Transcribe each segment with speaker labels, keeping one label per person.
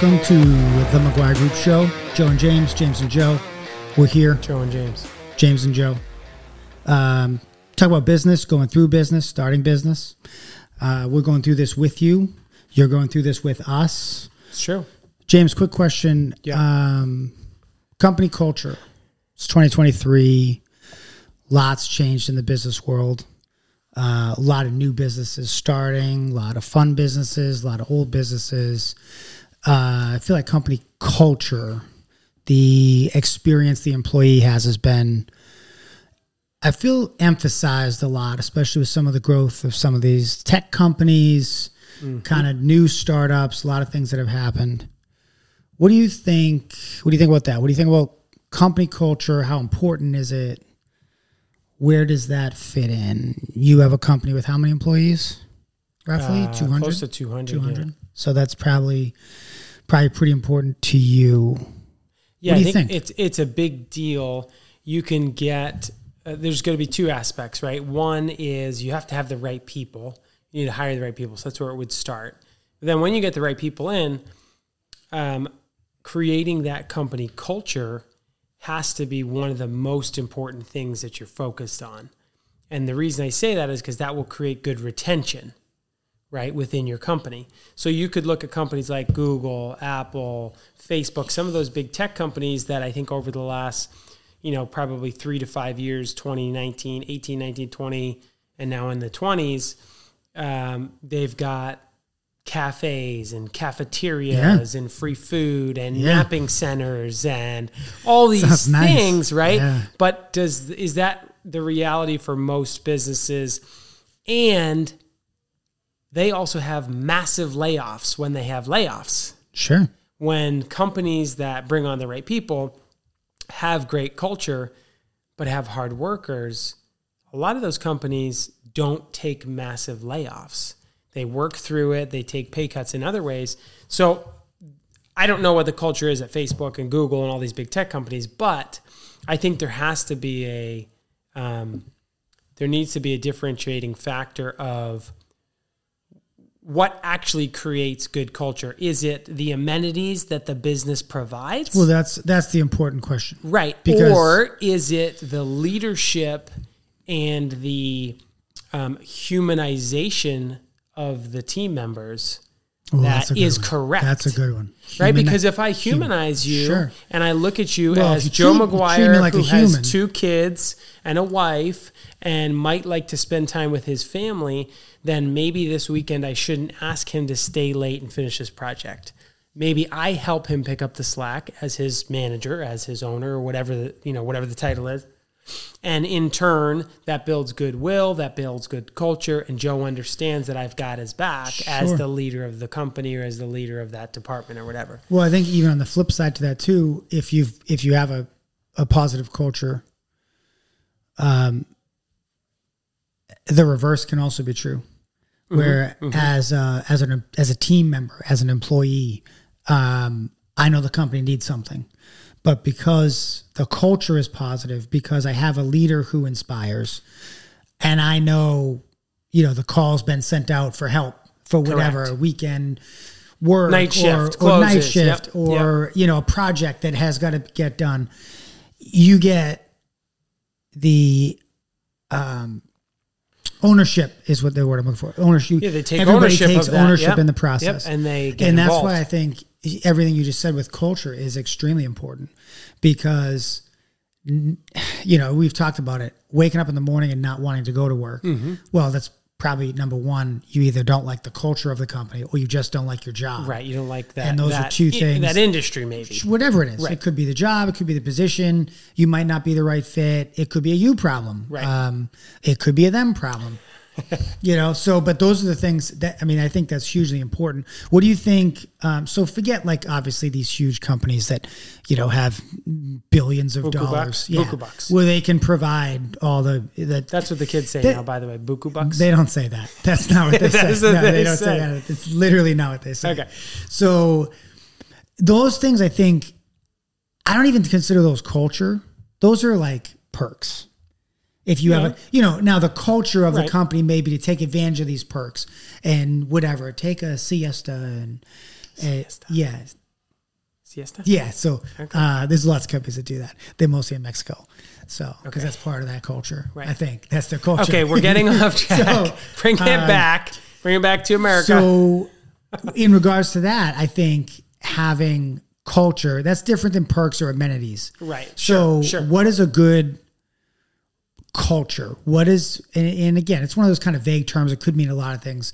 Speaker 1: Welcome to the Maguire Group Show. Joe and James, James and Joe. We're here,
Speaker 2: Joe and James.
Speaker 1: James and Joe. Um, talk about business, going through business, starting business. Uh, we're going through this with you. You're going through this with us.
Speaker 2: It's true.
Speaker 1: James, quick question.
Speaker 2: Yeah.
Speaker 1: Um, company culture. It's 2023. Lots changed in the business world. Uh, a lot of new businesses starting, a lot of fun businesses, a lot of old businesses. Uh, I feel like company culture, the experience the employee has, has been, I feel, emphasized a lot, especially with some of the growth of some of these tech companies, kind of new startups, a lot of things that have happened. What do you think? What do you think about that? What do you think about company culture? How important is it? Where does that fit in? You have a company with how many employees? Roughly
Speaker 2: Uh,
Speaker 1: 200?
Speaker 2: Close to 200.
Speaker 1: 200. So that's probably probably pretty important to you.
Speaker 2: Yeah, I think,
Speaker 1: think?
Speaker 2: it's it's a big deal. You can get uh, there's going to be two aspects, right? One is you have to have the right people. You need to hire the right people. So that's where it would start. But then when you get the right people in, um, creating that company culture has to be one of the most important things that you're focused on. And the reason I say that is because that will create good retention, right, within your company. So you could look at companies like Google, Apple, Facebook, some of those big tech companies that I think over the last, you know, probably three to five years, 2019, 18, 19, 20, and now in the 20s, um, they've got cafes and cafeterias and free food and
Speaker 1: Yeah.
Speaker 2: napping centers and all these
Speaker 1: Sounds nice.
Speaker 2: things, right?
Speaker 1: Yeah.
Speaker 2: But does is that the reality for most businesses? And they also have massive layoffs when they have layoffs.
Speaker 1: Sure.
Speaker 2: When companies that bring on the right people have great culture but have hard workers, a lot of those companies don't take massive layoffs. They work through it, they take pay cuts in other ways. So I don't know what the culture is at Facebook and Google and all these big tech companies, but I think there has to be a um, there needs to be a differentiating factor of what actually creates good culture. Is it the amenities that the business provides?
Speaker 1: Well, that's that's the important question.
Speaker 2: Right.
Speaker 1: Because-
Speaker 2: or is it the leadership and the um, humanization of the team members
Speaker 1: Well, that's
Speaker 2: is
Speaker 1: one.
Speaker 2: correct?
Speaker 1: That's a good one.
Speaker 2: Right? Because if I humanize you
Speaker 1: Sure.
Speaker 2: and I look at you
Speaker 1: Well,
Speaker 2: as
Speaker 1: you
Speaker 2: Joe
Speaker 1: treat-
Speaker 2: Maguire,
Speaker 1: like
Speaker 2: who has two kids and a wife and might like to spend time with his family, then maybe this weekend I shouldn't ask him to stay late and finish his project. Maybe I help him pick up the slack as his manager, as his owner, or whatever the you know whatever the title is. And in turn, that builds goodwill, that builds good culture, and Joe understands that I've got his back as the leader of the company or as the leader of that department or whatever.
Speaker 1: Well, I think even on the flip side to that too, if you if you have a, a positive culture, um, the reverse can also be true, where as a, as an as a team member, as an employee, um, I know the company needs something, but because the culture is positive, because I have a leader who inspires, and I know, you know, the call's been sent out for help for whatever
Speaker 2: Correct.
Speaker 1: weekend work
Speaker 2: Night
Speaker 1: or,
Speaker 2: shift,
Speaker 1: or night
Speaker 2: closes. Yep,
Speaker 1: shift or you know a project that has got to get done you get the um ownership is what the word i'm looking for ownership
Speaker 2: Yeah, they take
Speaker 1: everybody
Speaker 2: ownership
Speaker 1: takes ownership
Speaker 2: Yep.
Speaker 1: in the process
Speaker 2: Yep, and they get
Speaker 1: and that's
Speaker 2: involved.
Speaker 1: why i think everything you just said with culture is extremely important because you know we've talked about it waking up in the morning and not wanting to go to work
Speaker 2: Mm-hmm.
Speaker 1: well that's probably number one you either don't like the culture of the company or you just don't like your job
Speaker 2: Right, you don't like that.
Speaker 1: And those are two things-
Speaker 2: That industry, maybe.
Speaker 1: whatever it is.
Speaker 2: Right.
Speaker 1: It could be the job, it could be the position. You might not be the right fit. It could be a you problem.
Speaker 2: Right.
Speaker 1: Um, it could be a them problem. you know, so but those are the things that I mean, I think that's hugely important. What do you think? Um, so forget like obviously these huge companies that you know have billions of
Speaker 2: Buku
Speaker 1: dollars,
Speaker 2: bucks.
Speaker 1: yeah,
Speaker 2: Buku bucks.
Speaker 1: where they can provide all the that.
Speaker 2: That's what the kids say now. By the way, buku bucks.
Speaker 1: They don't say that. That's not what they say.
Speaker 2: What
Speaker 1: No,
Speaker 2: they
Speaker 1: they don't
Speaker 2: say.
Speaker 1: say that. It's literally not what they say.
Speaker 2: Okay.
Speaker 1: So those things, I think, I don't even consider those culture. Those are like perks. If you have, a, you know, now the culture of
Speaker 2: Right.
Speaker 1: the company maybe to take advantage of these perks and whatever, take a siesta and Uh, yeah,
Speaker 2: Siesta.
Speaker 1: yeah. So uh, there's lots of companies that do that. They're mostly in Mexico, so because that's part of that culture.
Speaker 2: Right.
Speaker 1: I think that's their culture.
Speaker 2: Okay, we're getting off track.
Speaker 1: So,
Speaker 2: Bring it
Speaker 1: uh,
Speaker 2: back. Bring it back to America.
Speaker 1: So, in regards to that, I think having culture that's different than perks or amenities.
Speaker 2: right.
Speaker 1: So,
Speaker 2: Sure. Sure.
Speaker 1: what is a good culture? What is, and, and again, it's one of those kind of vague terms. It could mean a lot of things.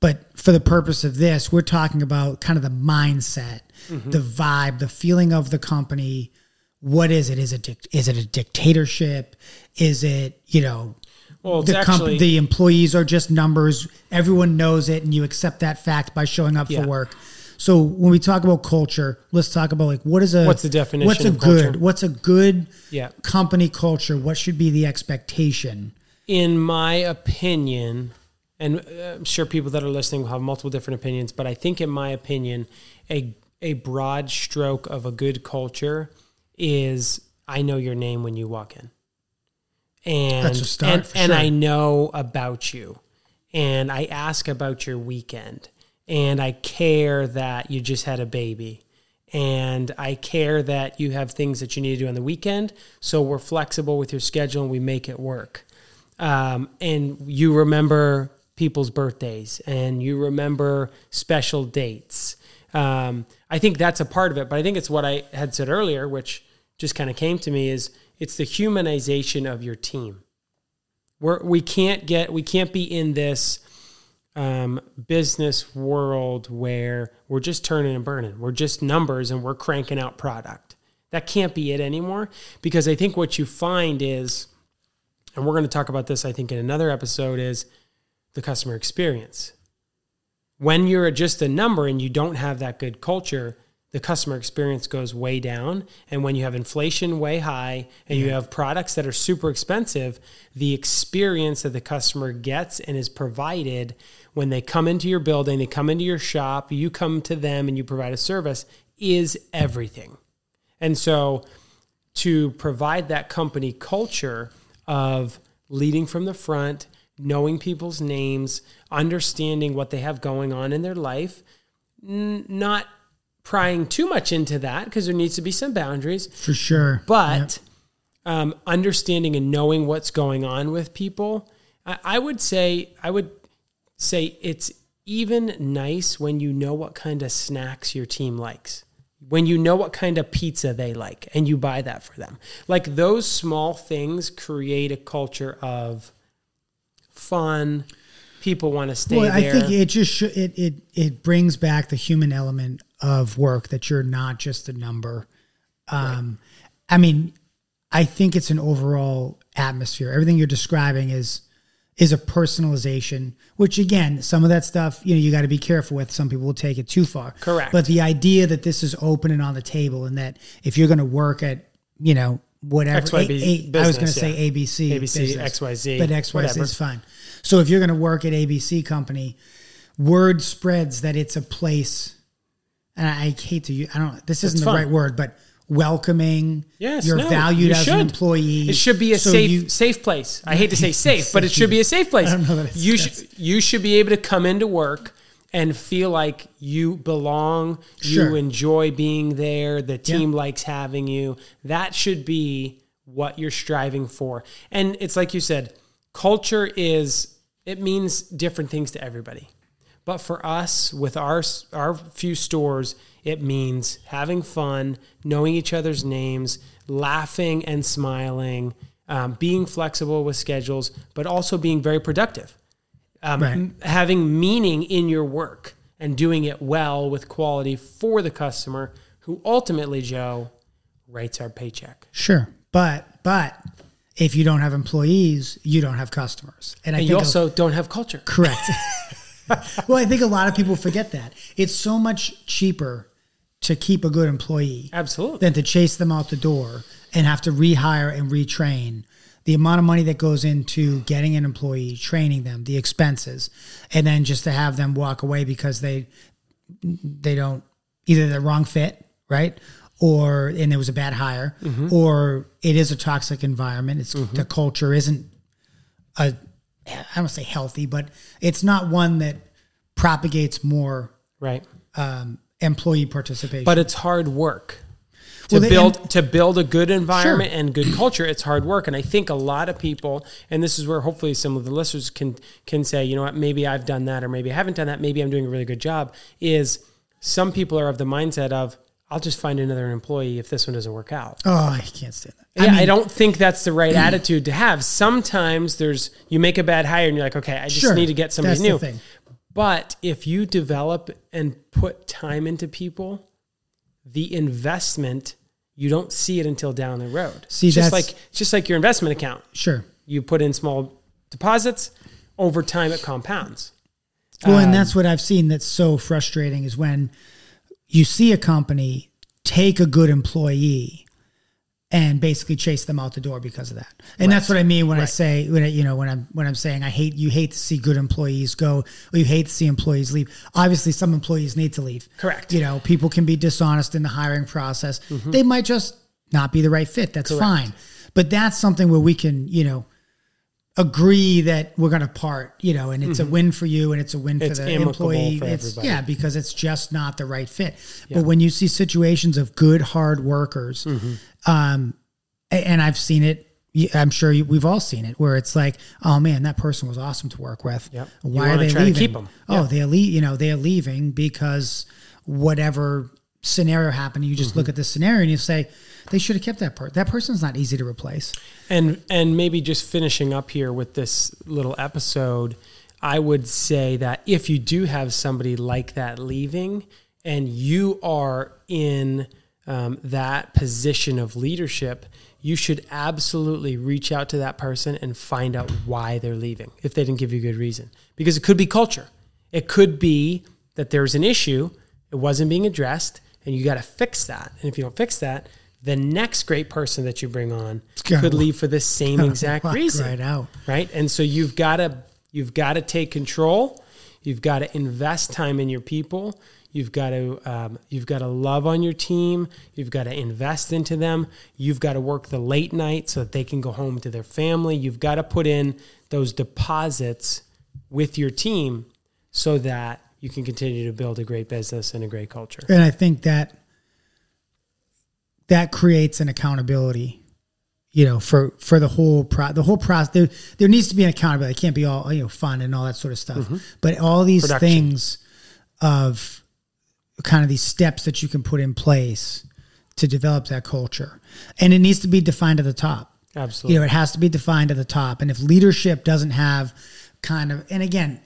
Speaker 1: But for the purpose of this, we're talking about kind of the mindset,
Speaker 2: Mm-hmm.
Speaker 1: the vibe, the feeling of the company. What is it? Is it is it a dictatorship? Is it you know
Speaker 2: Well,
Speaker 1: the
Speaker 2: actually
Speaker 1: the employees are just numbers. Everyone knows it, and you accept that fact by showing up
Speaker 2: Yeah.
Speaker 1: for work. So when we talk about culture, let's talk about like what is a
Speaker 2: What's the definition
Speaker 1: What's a
Speaker 2: of
Speaker 1: good?
Speaker 2: culture?
Speaker 1: What's a good
Speaker 2: yeah.
Speaker 1: company culture? What should be the expectation?
Speaker 2: in my opinion, and uh, I'm sure people that are listening will have multiple different opinions, but I think, in my opinion, a a broad stroke of a good culture is I know your name when you walk in, and
Speaker 1: That's a start,
Speaker 2: and, and
Speaker 1: sure.
Speaker 2: I know about you, and I ask about your weekend, and I care that you just had a baby. And I care that you have things that you need to do on the weekend. So we're flexible with your schedule and we make it work um, and you remember people's birthdays and you remember special dates. Um, I think that's a part of it, but I think it's what I had said earlier, which just kind of came to me is it's the humanization of your team. We're, we can't get we can't be in this um, business world where we're just turning and burning. We're just numbers and we're cranking out product. That can't be it anymore because I think what you find is and we're going to talk about this, I think, in another episode, is the customer experience. When you're just a number and you don't have that good culture, the customer experience goes way down. And when you have inflation way high and you have products that are super expensive, the experience that the customer gets and is provided when they come into your building, they come into your shop, you come to them and you provide a service is everything. And so, to provide that company culture of leading from the front, knowing people's names, understanding what they have going on in their life, n- not prying too much into that because there needs to be some boundaries,
Speaker 1: For sure.
Speaker 2: but um, understanding and knowing what's going on with people. I, I would say, I would say it's even nice when you know what kind of snacks your team likes when you know what kind of pizza they like and you buy that for them. Like those small things create a culture of fun. People want to stay
Speaker 1: Well, I
Speaker 2: there.
Speaker 1: think it just sh- it it it brings back the human element of work that you're not just a number. Um, I mean, I think it's an overall atmosphere. Everything you're describing is is a personalization, which again, some of that stuff you know you got to be careful with. Some people will take it too far.
Speaker 2: Correct.
Speaker 1: But the idea that this is open and on the table, and that if you're going to work at you know whatever,
Speaker 2: XYZ
Speaker 1: I was going to
Speaker 2: business,
Speaker 1: say ABC,
Speaker 2: ABC,
Speaker 1: business,
Speaker 2: XYZ,
Speaker 1: but XYZ
Speaker 2: whatever.
Speaker 1: is fine. So if you're going to work at ABC company, word spreads that it's a place, and I, I hate to use, I don't, this isn't the
Speaker 2: fun.
Speaker 1: right word, but welcoming.
Speaker 2: Yes,
Speaker 1: you're
Speaker 2: no,
Speaker 1: valued
Speaker 2: you
Speaker 1: as an employee.
Speaker 2: It should be a
Speaker 1: So
Speaker 2: safe
Speaker 1: you-
Speaker 2: safe place. I hate to say safe, but it should be a safe place.
Speaker 1: I don't know that it's-
Speaker 2: you should you should be able to come into work and feel like you belong.
Speaker 1: Sure.
Speaker 2: You enjoy being there. The team likes having you. That should be what you're striving for. And it's like you said, culture is it means different things to everybody. But for us, with our our few stores, it means having fun, knowing each other's names, laughing and smiling, um, being flexible with schedules, but also being very productive, um,
Speaker 1: Right.
Speaker 2: m- having meaning in your work and doing it well with quality for the customer, who ultimately, Joe, writes our paycheck.
Speaker 1: Sure, but but if you don't have employees, you don't have customers, and I
Speaker 2: And
Speaker 1: think
Speaker 2: you also don't have culture.
Speaker 1: correct. well, I think a lot of people forget that it's so much cheaper to keep a good employee
Speaker 2: Absolutely.
Speaker 1: than to chase them out the door and have to rehire and retrain. The amount of money that goes into getting an employee, training them, the expenses, and then just to have them walk away because they they don't either the wrong fit, right? Or and it was a bad hire, mm-hmm. or it is a toxic environment. It's mm-hmm. the culture isn't a I don't say healthy, but it's not one that propagates more
Speaker 2: right.
Speaker 1: um, employee participation.
Speaker 2: but it's hard work to
Speaker 1: Well, they-
Speaker 2: build to build a good environment and good culture it's hard work and i think a lot of people and this is where hopefully some of the listeners can can say you know what maybe i've done that or maybe i haven't done that maybe i'm doing a really good job is some people are of the mindset of i'll just find another employee if this one doesn't work out
Speaker 1: oh, I can't stand that.
Speaker 2: yeah, I,
Speaker 1: mean,
Speaker 2: don't think that's the right attitude to have. Sometimes there's you make a bad hire and you're like, okay, I just
Speaker 1: Sure,
Speaker 2: need to get somebody
Speaker 1: that's the
Speaker 2: new.
Speaker 1: thing.
Speaker 2: But if you develop and put time into people, the investment you don't see it until down the road.
Speaker 1: See,
Speaker 2: just
Speaker 1: that's-
Speaker 2: like just like your investment account.
Speaker 1: Sure.
Speaker 2: You put in small deposits, over time it compounds.
Speaker 1: Well,
Speaker 2: Um,
Speaker 1: and that's what I've seen that's so frustrating is when you see a company take a good employee and basically chase them out the door because of that. And that's what I mean when I say when I, you know when I'm when I'm saying I hate you hate to see good employees go or you hate to see employees leave. Obviously some employees need to leave.
Speaker 2: Correct.
Speaker 1: You know, people can be dishonest in the hiring process. They might just not be the right fit. That's
Speaker 2: Mm-hmm. Correct.
Speaker 1: fine. But that's something where we can, you know, agree that we're going to part, you know, and it's a win for you and it's a win
Speaker 2: Mm-hmm. It's
Speaker 1: for the employee.
Speaker 2: for
Speaker 1: it's
Speaker 2: everybody.
Speaker 1: yeah, because it's just not the right fit.
Speaker 2: Yeah.
Speaker 1: But when you see situations of good hard workers,
Speaker 2: Mm-hmm.
Speaker 1: um, and I've seen it. I'm sure you, we've all seen it, where it's like, oh man, that person was awesome to work with.
Speaker 2: Yep.
Speaker 1: Why are they leaving?
Speaker 2: keep 'em.
Speaker 1: Oh,
Speaker 2: Yeah.
Speaker 1: they're le- You know, they're leaving because whatever scenario happened. You just
Speaker 2: Mm-hmm.
Speaker 1: look at the scenario and you say, they should have kept that person. That person's not easy to replace.
Speaker 2: And and maybe just finishing up here with this little episode, I would say that if you do have somebody like that leaving, and you are in um, that position of leadership, you should absolutely reach out to that person and find out why they're leaving if they didn't give you a good reason. Because it could be culture. It could be that there's an issue, it wasn't being addressed, and you got to fix that. And if you don't fix that, the next great person that you bring on could leave for the same exact reason
Speaker 1: Right out.
Speaker 2: right? And so you've got to you've got to take control. You've got to invest time in your people. You've got to um, you've got to love on your team. You've got to invest into them. You've got to work the late night so that they can go home to their family. You've got to put in those deposits with your team so that you can continue to build a great business and a great culture
Speaker 1: And I think that that creates an accountability, you know, for for the whole pro the whole process. There there needs to be an accountability. It can't be all you know fun and all that sort of stuff. Mm-hmm. But all these
Speaker 2: Production.
Speaker 1: things of kind of these steps that you can put in place to develop that culture, and it needs to be defined at the top
Speaker 2: absolutely
Speaker 1: you know it has to be defined at the top and if leadership doesn't have kind of and again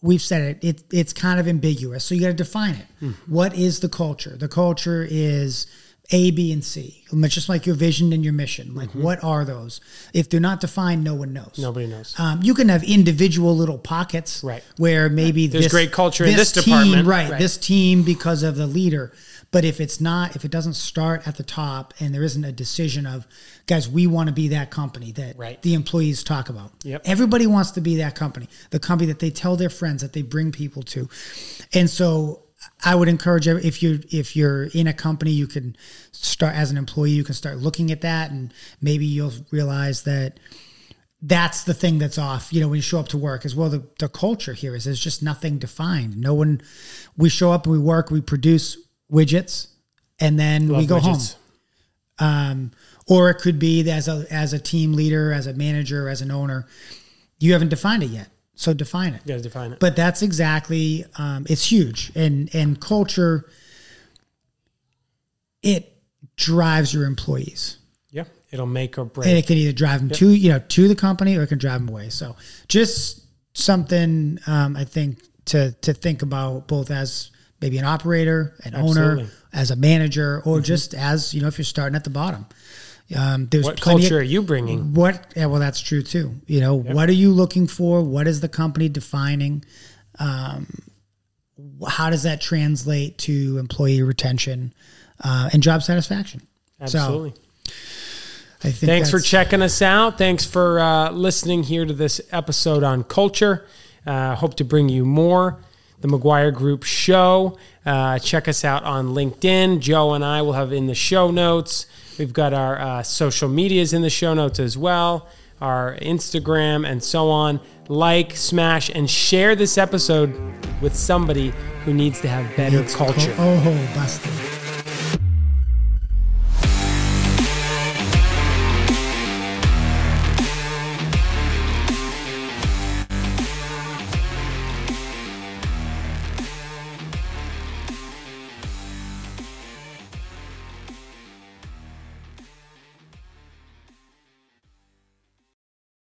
Speaker 1: we've said it, it it's kind of ambiguous. So you got to define it.
Speaker 2: Mm-hmm.
Speaker 1: What is the culture? The culture is a b and c just like your vision and your mission like
Speaker 2: Mm-hmm.
Speaker 1: what are those if they're not defined no one knows
Speaker 2: nobody knows
Speaker 1: um, you can have individual little pockets
Speaker 2: Right.
Speaker 1: where maybe
Speaker 2: There's
Speaker 1: this,
Speaker 2: great culture in this
Speaker 1: team,
Speaker 2: department.
Speaker 1: right,
Speaker 2: Right.
Speaker 1: This team because of the leader. But if it's not, if it doesn't start at the top and there isn't a decision of, guys, we want to be that company that
Speaker 2: Right.
Speaker 1: the employees talk about.
Speaker 2: Yep.
Speaker 1: Everybody wants to be that company, the company that they tell their friends that they bring people to. And so I would encourage if you if you're in a company, you can start as an employee, you can start looking at that, and maybe you'll realize that that's the thing that's off. You know, when you show up to work, as well, the, the culture here is there's just nothing defined. No one, we show up, and we work, we produce widgets, and then we go
Speaker 2: widgets.
Speaker 1: home. Um, or it could be as a as a team leader, as a manager, as an owner, you haven't defined it yet. So define it.
Speaker 2: you to define it
Speaker 1: But that's exactly um, it's huge, and and culture it drives your employees
Speaker 2: yeah it'll make or break.
Speaker 1: and it can either drive them to you know to the company or it can drive them away. So just something um, I think to to think about both as maybe an operator, an
Speaker 2: Absolutely.
Speaker 1: owner, as a manager, or just as you know if you're starting at the bottom. Um, there's
Speaker 2: what
Speaker 1: plenty
Speaker 2: culture
Speaker 1: Of,
Speaker 2: are you bringing
Speaker 1: what? Yeah, well, that's true too. You know, what are you looking for? What is the company defining? Um, how does that translate to employee retention uh, and job satisfaction?
Speaker 2: absolutely
Speaker 1: I think
Speaker 2: Thanks for checking us out. Thanks for uh, listening here to this episode on culture. Uh, hope to bring you more. The Maguire Group Show. Uh, check us out on LinkedIn. Joe and I will have in the show notes. We've got our uh, social medias in the show notes as well. our Instagram, and so on. Like, smash, and share this episode with somebody who needs to have better culture.
Speaker 1: co- oh, busted.